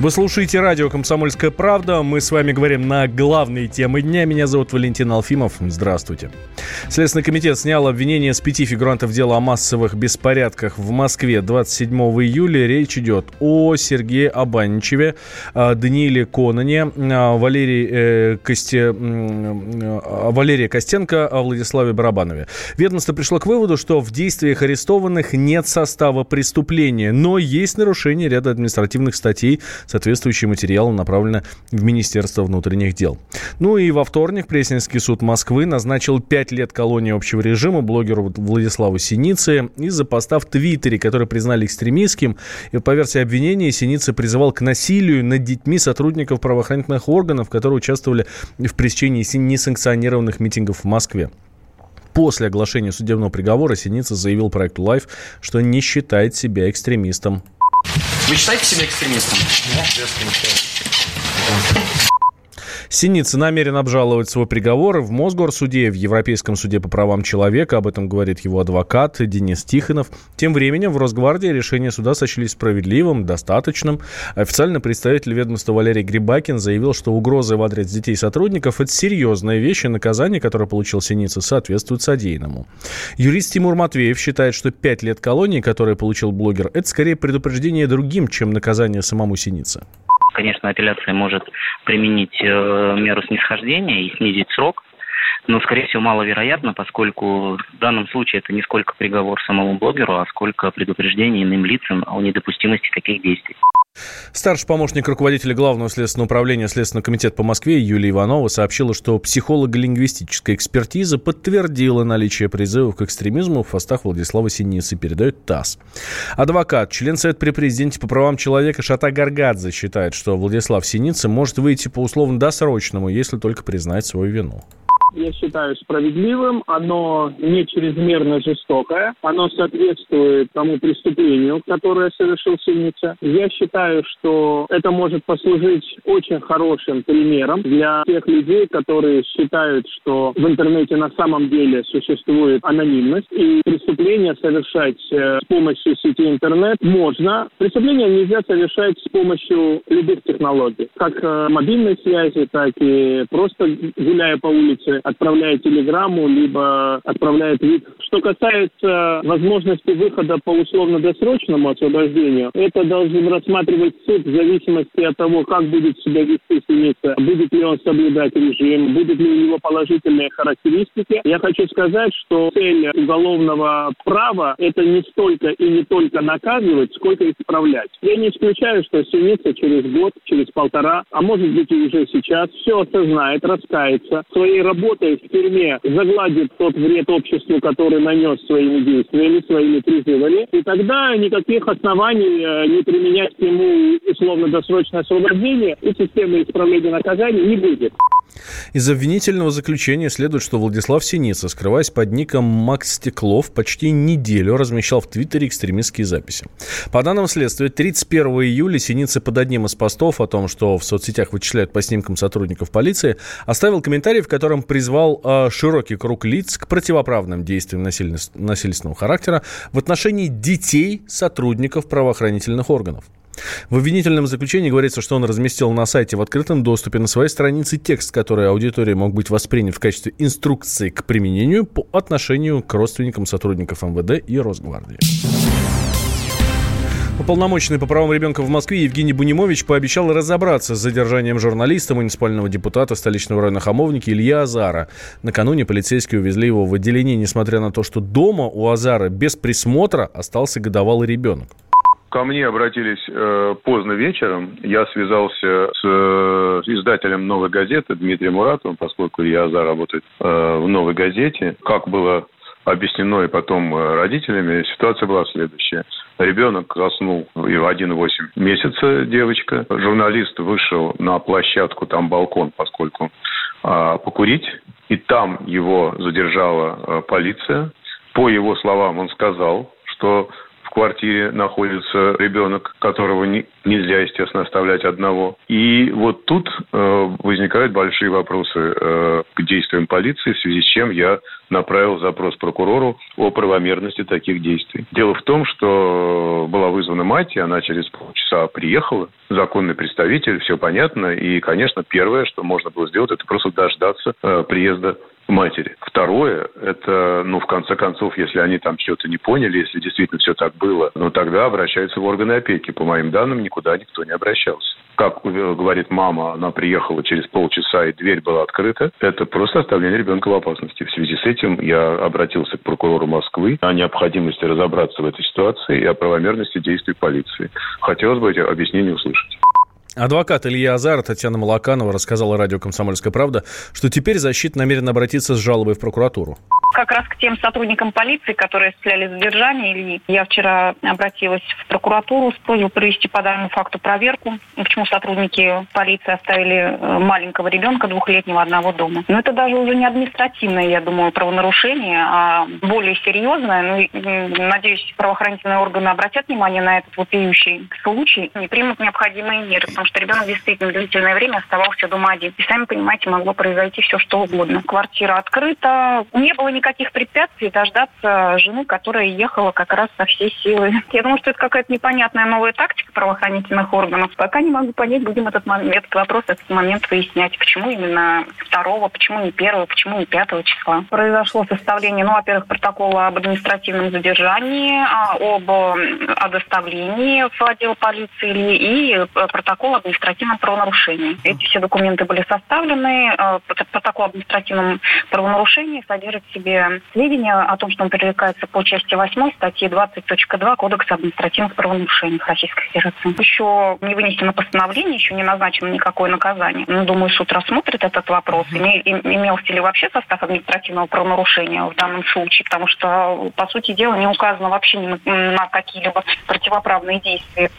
Вы слушаете радио «Комсомольская правда». Мы с вами говорим на главные темы дня. Меня зовут Валентин Алфимов. Здравствуйте. Следственный комитет снял обвинение с пяти фигурантов дела о массовых беспорядках в Москве 27 июля. Речь идет о Сергее Абаничеве, Данииле Конане, Валерии, э, Косте, Валерии Костенко, Владиславе Барабанове. Ведомство пришло к выводу, что в действиях арестованных нет состава преступления, но есть нарушение ряда административных статей Соответствующие материалы направлены в Министерство внутренних дел. Ну и во вторник Пресненский суд Москвы назначил 5 лет колонии общего режима блогеру Владиславу Синице из-за поста в Твиттере, который признали экстремистским. И по версии обвинения Синица призывал к насилию над детьми сотрудников правоохранительных органов, которые участвовали в пресечении несанкционированных митингов в Москве. После оглашения судебного приговора Синица заявил проекту Life, что не считает себя экстремистом. Вы считаете себя экстремистом? Нет. Синица намерен обжаловать свой приговор в Мосгорсуде, в Европейском суде по правам человека. Об этом говорит его адвокат Денис Тихонов. Тем временем в Росгвардии решение суда сочли справедливым, достаточным. Официально представитель ведомства Валерий Грибакин заявил, что угрозы в адрес детей сотрудников – это серьезная вещь, и наказание, которое получил Синица, соответствует содеянному. Юрист Тимур Матвеев считает, что пять лет колонии, которые получил блогер, это скорее предупреждение другим, чем наказание самому Синице конечно, апелляция может применить э, меру снисхождения и снизить срок, но, скорее всего, маловероятно, поскольку в данном случае это не сколько приговор самому блогеру, а сколько предупреждение иным лицам о недопустимости таких действий. Старший помощник руководителя Главного следственного управления Следственного комитета по Москве Юлия Иванова сообщила, что психолого-лингвистическая экспертиза подтвердила наличие призывов к экстремизму в постах Владислава Синицы, передает ТАСС. Адвокат, член Совета при президенте по правам человека Шата Гаргадзе считает, что Владислав Синица может выйти по условно-досрочному, если только признать свою вину я считаю, справедливым, оно не чрезмерно жестокое, оно соответствует тому преступлению, которое совершил Синица. Я считаю, что это может послужить очень хорошим примером для тех людей, которые считают, что в интернете на самом деле существует анонимность, и преступление совершать э, с помощью сети интернет можно. Преступление нельзя совершать с помощью любых технологий, как э, мобильной связи, так и просто гуляя по улице отправляет телеграмму, либо отправляет вид. Что касается возможности выхода по условно-досрочному освобождению, это должен рассматривать суд в зависимости от того, как будет себя вести синица, будет ли он соблюдать режим, будут ли у него положительные характеристики. Я хочу сказать, что цель уголовного права – это не столько и не только наказывать, сколько исправлять. Я не исключаю, что синица через год, через полтора, а может быть и уже сейчас, все осознает, раскается, своей работой работает в тюрьме, загладит тот вред обществу, который нанес своими действиями, своими призывами, и тогда никаких оснований э, не применять к нему условно-досрочное освобождение и системы исправления наказаний не будет. Из обвинительного заключения следует, что Владислав Синица, скрываясь под ником Макс Стеклов, почти неделю размещал в Твиттере экстремистские записи. По данным следствия, 31 июля Синица под одним из постов о том, что в соцсетях вычисляют по снимкам сотрудников полиции, оставил комментарий, в котором призвал э, широкий круг лиц к противоправным действиям насильственного характера в отношении детей сотрудников правоохранительных органов. В обвинительном заключении говорится, что он разместил на сайте в открытом доступе на своей странице текст, который аудитория мог быть воспринят в качестве инструкции к применению по отношению к родственникам сотрудников МВД и Росгвардии. Уполномоченный по правам ребенка в Москве Евгений Бунимович пообещал разобраться с задержанием журналиста, муниципального депутата столичного района Хамовники Илья Азара. Накануне полицейские увезли его в отделение, несмотря на то, что дома у Азара без присмотра остался годовалый ребенок. Ко мне обратились э, поздно вечером. Я связался с э, издателем «Новой газеты» Дмитрием Муратовым, поскольку я работает э, в «Новой газете». Как было объяснено и потом э, родителями, ситуация была следующая. Ребенок заснул и в 1,8 месяца девочка. Журналист вышел на площадку, там балкон, поскольку э, покурить. И там его задержала э, полиция. По его словам он сказал, что в квартире находится ребенок, которого не, нельзя, естественно, оставлять одного. И вот тут э, возникают большие вопросы э, к действиям полиции, в связи с чем я направил запрос прокурору о правомерности таких действий. Дело в том, что была вызвана мать, и она через полчаса приехала. Законный представитель, все понятно. И, конечно, первое, что можно было сделать, это просто дождаться э, приезда матери. Второе, это, ну, в конце концов, если они там что-то не поняли, если действительно все так было, ну, тогда обращаются в органы опеки. По моим данным, никуда никто не обращался. Как говорит мама, она приехала через полчаса, и дверь была открыта. Это просто оставление ребенка в опасности. В связи с этим я обратился к прокурору Москвы о необходимости разобраться в этой ситуации и о правомерности действий полиции. Хотелось бы эти объяснения услышать. Адвокат Илья Азар Татьяна Малаканова рассказала радио «Комсомольская правда», что теперь защита намерена обратиться с жалобой в прокуратуру как раз к тем сотрудникам полиции, которые осуществляли задержание. Ильи. Я вчера обратилась в прокуратуру с просьбой провести по данному факту проверку, почему сотрудники полиции оставили э, маленького ребенка двухлетнего одного дома. Но это даже уже не административное, я думаю, правонарушение, а более серьезное. Ну, надеюсь, правоохранительные органы обратят внимание на этот вопиющий случай и примут необходимые меры, потому что ребенок действительно длительное время оставался дома один. И сами понимаете, могло произойти все, что угодно. Квартира открыта, не было никаких никаких препятствий дождаться жены, которая ехала как раз со всей силы. Я думаю, что это какая-то непонятная новая тактика правоохранительных органов. Пока не могу понять, будем этот, момент, этот вопрос, этот момент выяснять. Почему именно второго, почему не первого, почему не пятого числа. Произошло составление, ну, во-первых, протокола об административном задержании, а, об о доставлении в отдел полиции и э, протокол об административном правонарушении. Эти все документы были составлены. Э, протокол об административном правонарушении содержит в себе сведения о том, что он привлекается по части 8 статьи 20.2 Кодекса административных правонарушений Российской Федерации. Еще не вынесено постановление, еще не назначено никакое наказание. Но, думаю, суд рассмотрит этот вопрос. Име, имелся ли вообще состав административного правонарушения в данном случае, потому что, по сути дела, не указано вообще ни на какие-либо противоправные действия.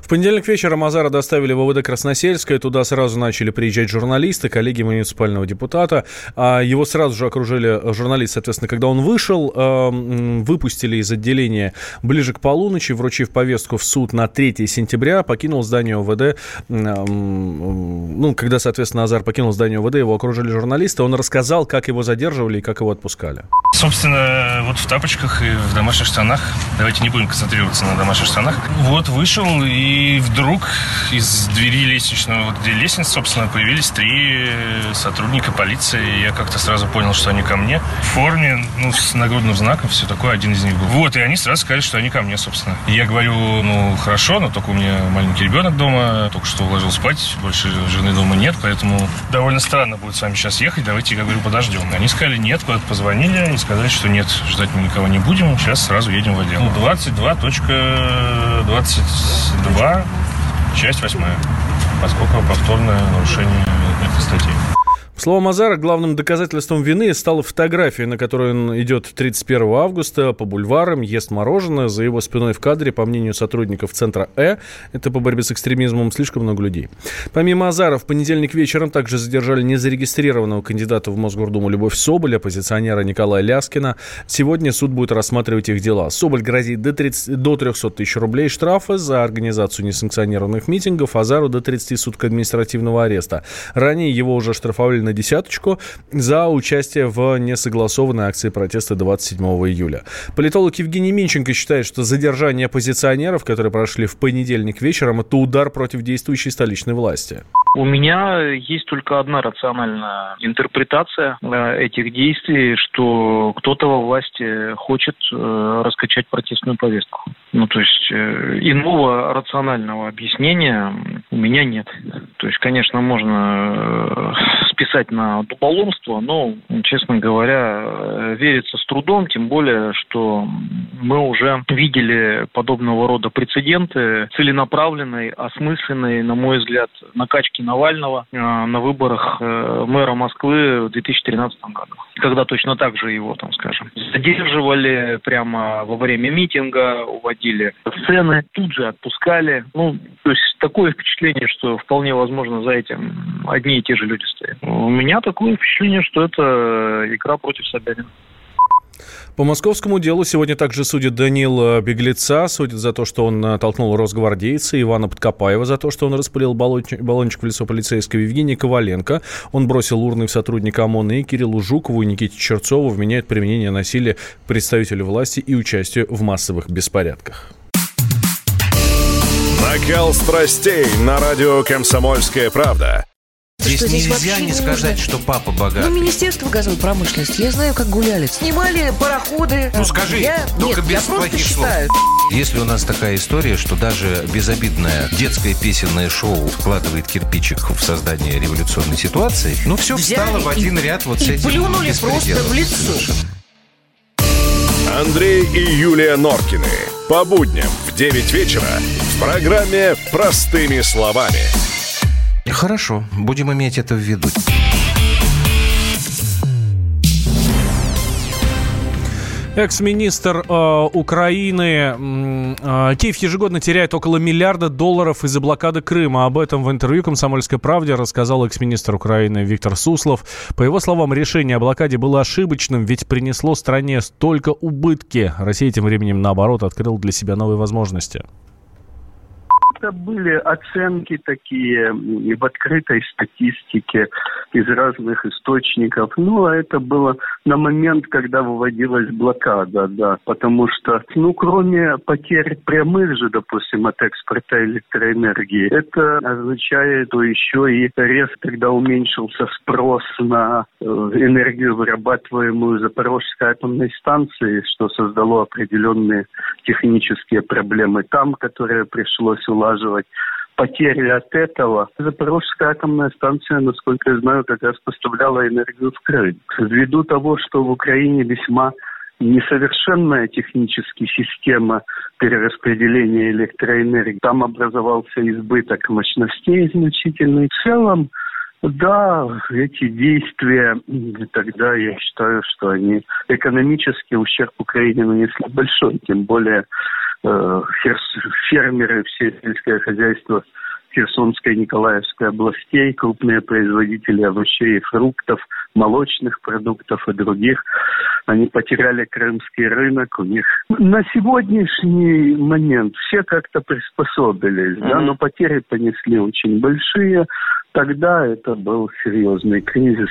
В понедельник вечером Азара доставили в ОВД Красносельское. Туда сразу начали приезжать журналисты, коллеги муниципального депутата. А его сразу же окружили журналисты. Соответственно, когда он вышел, эм, выпустили из отделения ближе к полуночи, вручив повестку в суд на 3 сентября, покинул здание ОВД. Эм, ну, когда, соответственно, Азар покинул здание ОВД, его окружили журналисты. Он рассказал, как его задерживали и как его отпускали. Собственно, вот в тапочках и в домашних штанах. Давайте не будем концентрироваться на домашних штанах. Вот вышел и вдруг из двери лестничного, вот где лестница, собственно, появились три сотрудника полиции. Я как-то сразу понял, что они ко мне. В форме, ну, с нагрудным знаком, все такое, один из них был. Вот, и они сразу сказали, что они ко мне, собственно. И я говорю, ну, хорошо, но только у меня маленький ребенок дома, только что уложил спать, больше жены дома нет, поэтому довольно странно будет с вами сейчас ехать, давайте, я говорю, подождем. Они сказали нет, куда-то позвонили и сказали, что нет, ждать мы никого не будем, сейчас сразу едем в отдел. 22.20 2, часть 8, поскольку повторное нарушение этой статьи. Слово Мазара главным доказательством вины стала фотография, на которой он идет 31 августа по бульварам, ест мороженое. За его спиной в кадре, по мнению сотрудников Центра Э, это по борьбе с экстремизмом, слишком много людей. Помимо Азара, в понедельник вечером также задержали незарегистрированного кандидата в Мосгордуму Любовь Соболь, оппозиционера Николая Ляскина. Сегодня суд будет рассматривать их дела. Соболь грозит до, 30, до 300 тысяч рублей штрафа за организацию несанкционированных митингов, Азару до 30 суток административного ареста. Ранее его уже штрафовали на десяточку за участие в несогласованной акции протеста 27 июля. Политолог Евгений Минченко считает, что задержание оппозиционеров, которые прошли в понедельник вечером, это удар против действующей столичной власти. У меня есть только одна рациональная интерпретация э, этих действий, что кто-то во власти хочет э, раскачать протестную повестку. Ну, то есть э, иного рационального объяснения у меня нет. То есть, конечно, можно списать на дуболомство, но, честно говоря, верится с трудом, тем более, что мы уже видели подобного рода прецеденты целенаправленной, осмысленной, на мой взгляд, накачки Навального э, на выборах э, мэра Москвы в 2013 году. Когда точно так же его, там, скажем, задерживали прямо во время митинга, уводили сцены, тут же отпускали. Ну, то есть такое впечатление, что вполне возможно за этим одни и те же люди стоят. У меня такое впечатление, что это игра против Собянина. По московскому делу сегодня также судят Данила Беглеца, судят за то, что он толкнул росгвардейца, Ивана Подкопаева за то, что он распылил баллончик, баллончик в лицо полицейского, Евгения Коваленко. Он бросил урны в сотрудника ОМОНа и Кириллу Жукову и Никите Черцову вменяют применение насилия представителю власти и участие в массовых беспорядках. Накал страстей на радио «Комсомольская правда». Здесь что, здесь нельзя не, не сказать, что папа богатый. Ну, Министерство газовой промышленности. Я знаю, как гуляли. Снимали пароходы. Ну, скажи, я... только Нет, без я плохих слов. Считаю. Если у нас такая история, что даже безобидное детское песенное шоу вкладывает кирпичик в создание революционной ситуации, ну, все Взяли встало в один и, ряд вот и с этим плюнули просто в лицо. Совершенно. Андрей и Юлия Норкины. По будням в 9 вечера в программе «Простыми словами». Хорошо, будем иметь это в виду. Экс-министр э, Украины э, Киев ежегодно теряет около миллиарда долларов из-за блокады Крыма. Об этом в интервью «Комсомольской правде» рассказал экс-министр Украины Виктор Суслов. По его словам, решение о блокаде было ошибочным, ведь принесло стране столько убытки. Россия тем временем, наоборот, открыла для себя новые возможности это были оценки такие в открытой статистике из разных источников. Ну, а это было на момент, когда выводилась блокада, да, потому что, ну, кроме потерь прямых же, допустим, от экспорта электроэнергии, это означает, что еще и резко, когда уменьшился спрос на э, энергию, вырабатываемую Запорожской атомной станцией, что создало определенные технические проблемы там, которые пришлось улаживать потери от этого. Запорожская атомная станция, насколько я знаю, как раз поставляла энергию в Крым. Ввиду того, что в Украине весьма несовершенная технически система перераспределения электроэнергии. Там образовался избыток мощностей значительный. В целом, да, эти действия, тогда я считаю, что они экономически ущерб Украине нанесли большой, тем более фермеры, все сельское хозяйство Херсонской и Николаевской областей, крупные производители овощей и фруктов, молочных продуктов и других. Они потеряли крымский рынок, у них на сегодняшний момент все как-то приспособились, mm-hmm. да, но потери понесли очень большие. Тогда это был серьезный кризис.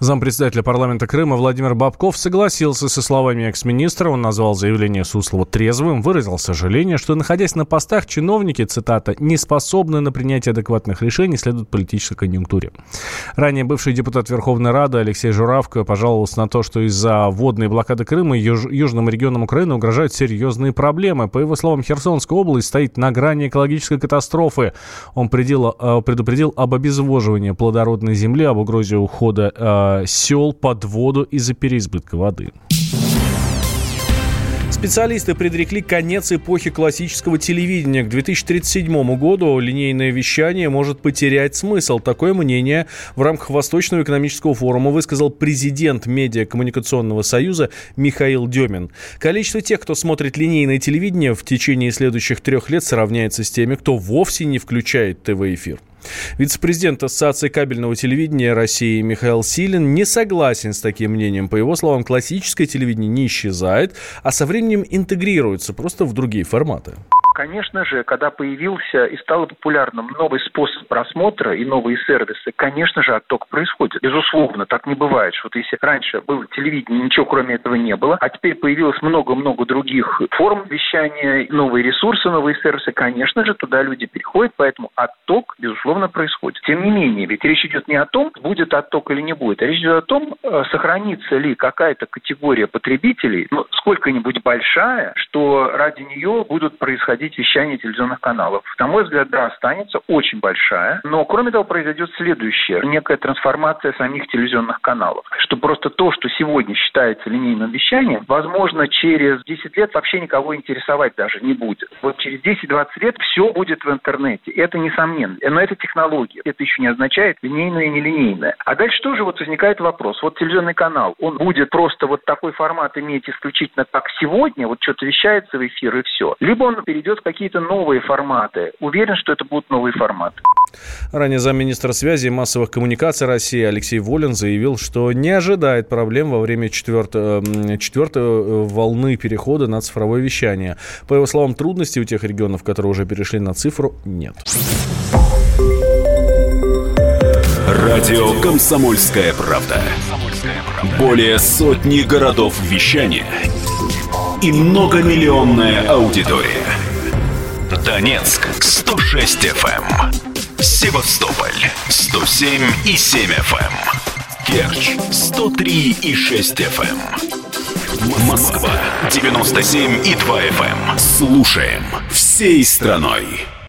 Зампредседателя парламента Крыма Владимир Бабков согласился со словами экс-министра. Он назвал заявление Суслова трезвым, выразил сожаление, что, находясь на постах, чиновники, цитата, «не способны на принятие адекватных решений, следует политической конъюнктуре». Ранее бывший депутат Верховной Рады Алексей Журавко пожаловался на то, что из-за водной блокады Крыма юж- южным регионам Украины угрожают серьезные проблемы. По его словам, Херсонская область стоит на грани экологической катастрофы. Он предел, э, предупредил об обезвоживании плодородной земли, об угрозе ухода э, сел под воду из-за переизбытка воды. Специалисты предрекли конец эпохи классического телевидения. К 2037 году линейное вещание может потерять смысл. Такое мнение в рамках Восточного экономического форума высказал президент Медиакоммуникационного союза Михаил Демин. Количество тех, кто смотрит линейное телевидение в течение следующих трех лет сравняется с теми, кто вовсе не включает ТВ-эфир. Вице-президент Ассоциации кабельного телевидения России Михаил Силин не согласен с таким мнением. По его словам, классическое телевидение не исчезает, а со временем интегрируется просто в другие форматы. Конечно же, когда появился и стал популярным новый способ просмотра и новые сервисы, конечно же, отток происходит. Безусловно, так не бывает, что вот если раньше было телевидение, ничего кроме этого не было, а теперь появилось много-много других форм вещания, новые ресурсы, новые сервисы, конечно же, туда люди переходят, поэтому отток, безусловно, происходит. Тем не менее, ведь речь идет не о том, будет отток или не будет, а речь идет о том, э, сохранится ли какая-то категория потребителей, ну, сколько-нибудь большая, что ради нее будут происходить происходить вещание телевизионных каналов. На мой взгляд, да, останется очень большая, но кроме того произойдет следующее. Некая трансформация самих телевизионных каналов. Что просто то, что сегодня считается линейным вещанием, возможно, через 10 лет вообще никого интересовать даже не будет. Вот через 10-20 лет все будет в интернете. Это несомненно. Но это технология. Это еще не означает линейное и нелинейное. А дальше тоже вот возникает вопрос. Вот телевизионный канал, он будет просто вот такой формат иметь исключительно как сегодня, вот что-то вещается в эфир и все. Либо он перейдет перейдет в какие-то новые форматы. Уверен, что это будут новые форматы. Ранее замминистра связи и массовых коммуникаций России Алексей Волин заявил, что не ожидает проблем во время четвертой, четвертой э, волны перехода на цифровое вещание. По его словам, трудностей у тех регионов, которые уже перешли на цифру, нет. Радио «Комсомольская правда». Более сотни городов вещания – и многомиллионная аудитория – Донецк 106 FM. Севастополь 107 и 7 FM. Керчь 103 и 6 FM. Москва 97 и 2 FM. Слушаем всей страной.